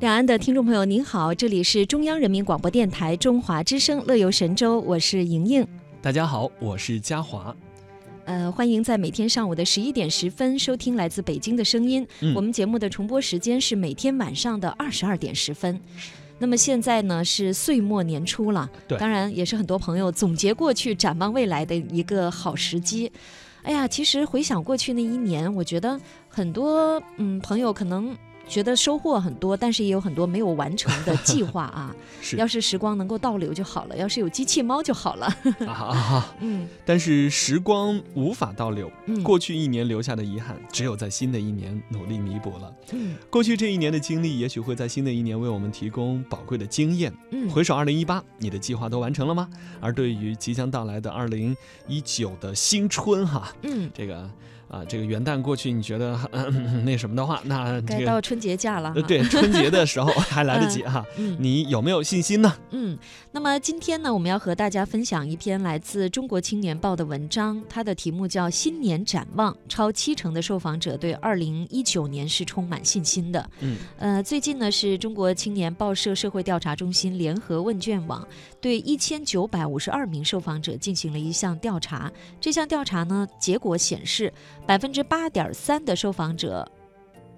两岸的听众朋友，您好，这里是中央人民广播电台中华之声《乐游神州》，我是莹莹。大家好，我是嘉华。呃，欢迎在每天上午的十一点十分收听来自北京的声音。嗯我们节目的重播时间是每天晚上的二十二点十分。那么现在呢是岁末年初了，对当然也是很多朋友总结过去、展望未来的一个好时机。哎呀，其实回想过去那一年，我觉得很多嗯朋友可能觉得收获很多，但是也有很多没有完成的计划啊。是要是时光能够倒流就好了，要是有机器猫就好了。啊 啊！嗯但是时光无法倒流，嗯过去一年留下的遗憾，只有在新的一年努力弥补了。嗯过去这一年的经历，也许会在新的一年为我们提供宝贵的经验。嗯，回首二零一八，你的计划都完成了吗？而对于即将到来的二零一九的新春，哈，嗯，这个啊，这个元旦过去，你觉得、嗯、那什么的话，那该这个到春节假了。呃，对春节的时候还来得及哈。嗯你有没有信心呢？嗯，那么今天呢，我们要和大家分享一篇来自《中国青年报》的文章，它的题目叫《新年展望》，超七成的受访者对二零一九年是充满信心的。嗯呃，最近呢，是中国青年报社社会调查中心联合问卷网对一千九百五十二名受访者进行了一项调查。这项调查呢，结果显示，百分之八点三的受访者，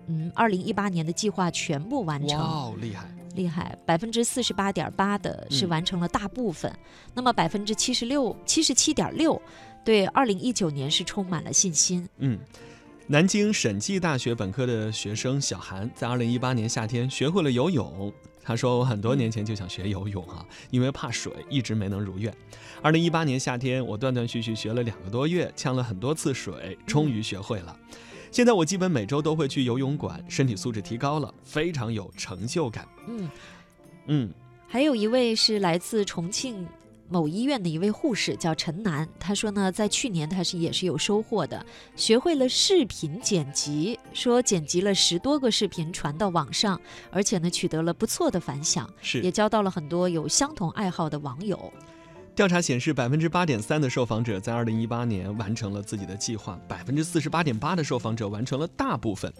嗯，二零一八年的计划全部完哇成。哦，厉害！厉害，百分之四十八点八的是嗯完成了大部分，那么百分之七十六、七十七点六对二零一九年是充满了信心。嗯，南京审计大学本科的学生小韩在二零一八年夏天学会了游泳。他说：“我很多年前就想学游泳啊，因为怕水，一直没能如愿。二零一八年夏天，我断断续续学了两个多月，呛了很多次水，终于学会了。现在我基本每周都会去游泳馆，身体素质提高了，非常有成就感。嗯，嗯，还有一位是来自重庆某医院的一位护士，叫陈楠。她说呢，在去年她是也是有收获的，学会了视频剪辑，说剪辑了十多个视频传到网上，而且呢取得了不错的反响，是也交到了很多有相同爱好的网友。调查显示，百分之八点三的受访者在二零一八年完成了自己的计划，百分之四十八点八的受访者完成了大部分，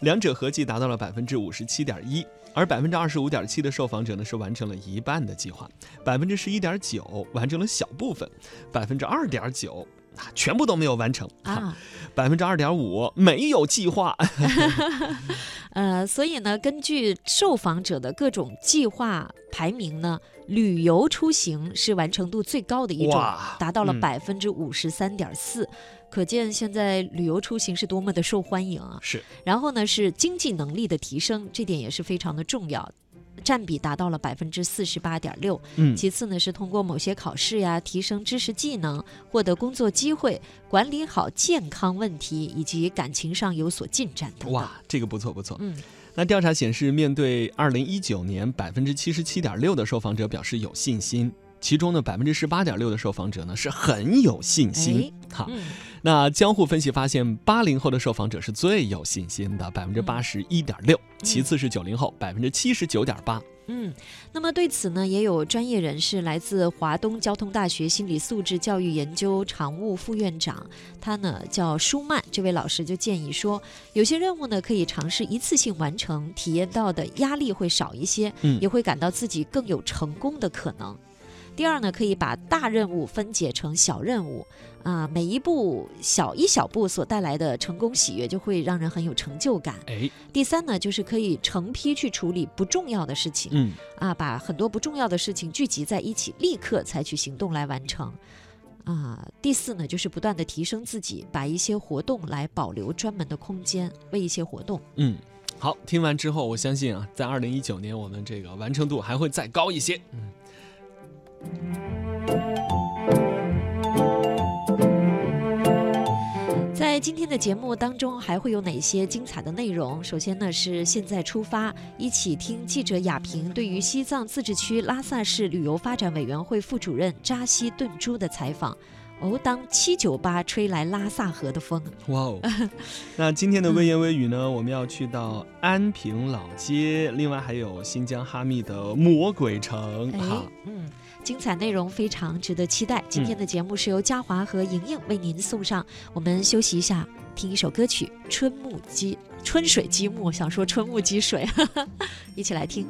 两者合计达到了百分之五十七点一。而百分之二十五点七的受访者呢是完成了一半的计划，百分之十一点九完成了小部分，百分之二点九啊全部都没有完成啊，百分之二点五没有计划。呃，所以呢，根据受访者的各种计划排名呢，旅游出行是完成度最高的一种，达到了嗯百分之五十三点四。可见现在旅游出行是多么的受欢迎啊！是，然后呢，是经济能力的提升，这点也是非常的重要，占比达到了百分之四十八点六。嗯，其次呢，是通过某些考试呀，提升知识技能，获得工作机会，管理好健康问题，以及感情上有所进展等等。哇，这个不错不错。嗯那调查显示，面对二零一九年，百分之七十七点六的受访者表示有信心，其中呢，百分之十八点六的受访者呢是很有信心。哈，嗯那江户分析发现，八零后的受访者是最有信心的，百分之八十一点六，其次是九零后，百分之七十九点八。嗯，那么对此呢，也有专业人士来自华东交通大学心理素质教育研究常务副院长，他呢叫舒曼，这位老师就建议说，有些任务呢可以尝试一次性完成，体验到的压力会少一些，嗯也会感到自己更有成功的可能。第二呢，可以把大任务分解成小任务，啊、每一步小一小步所带来的成功喜悦，就会让人很有成就感。哎，第三呢，就是可以成批去处理不重要的事情，嗯，啊，把很多不重要的事情聚集在一起，立刻采取行动来完成。啊，第四呢，就是不断的提升自己，把一些活动来保留专门的空间，为一些活动。嗯。好，听完之后，我相信啊，在二零一九年，我们这个完成度还会再高一些。嗯。在今天的节目当中，还会有哪些精彩的内容？首先呢，是现在出发，一起听记者雅萍对于西藏自治区拉萨市旅游发展委员会副主任扎西顿珠的采访。哦，当七九八吹来拉萨河的风，哇哦！那今天的微言微语呢，我们要去到安平老街，另外还有新疆哈密的魔鬼城哎哈。，嗯，精彩内容非常值得期待。今天的节目是由嘉华和莹莹为您送上，我们休息一下，听一首歌曲《春木积》。春水积木，想说春木积水，一起来听。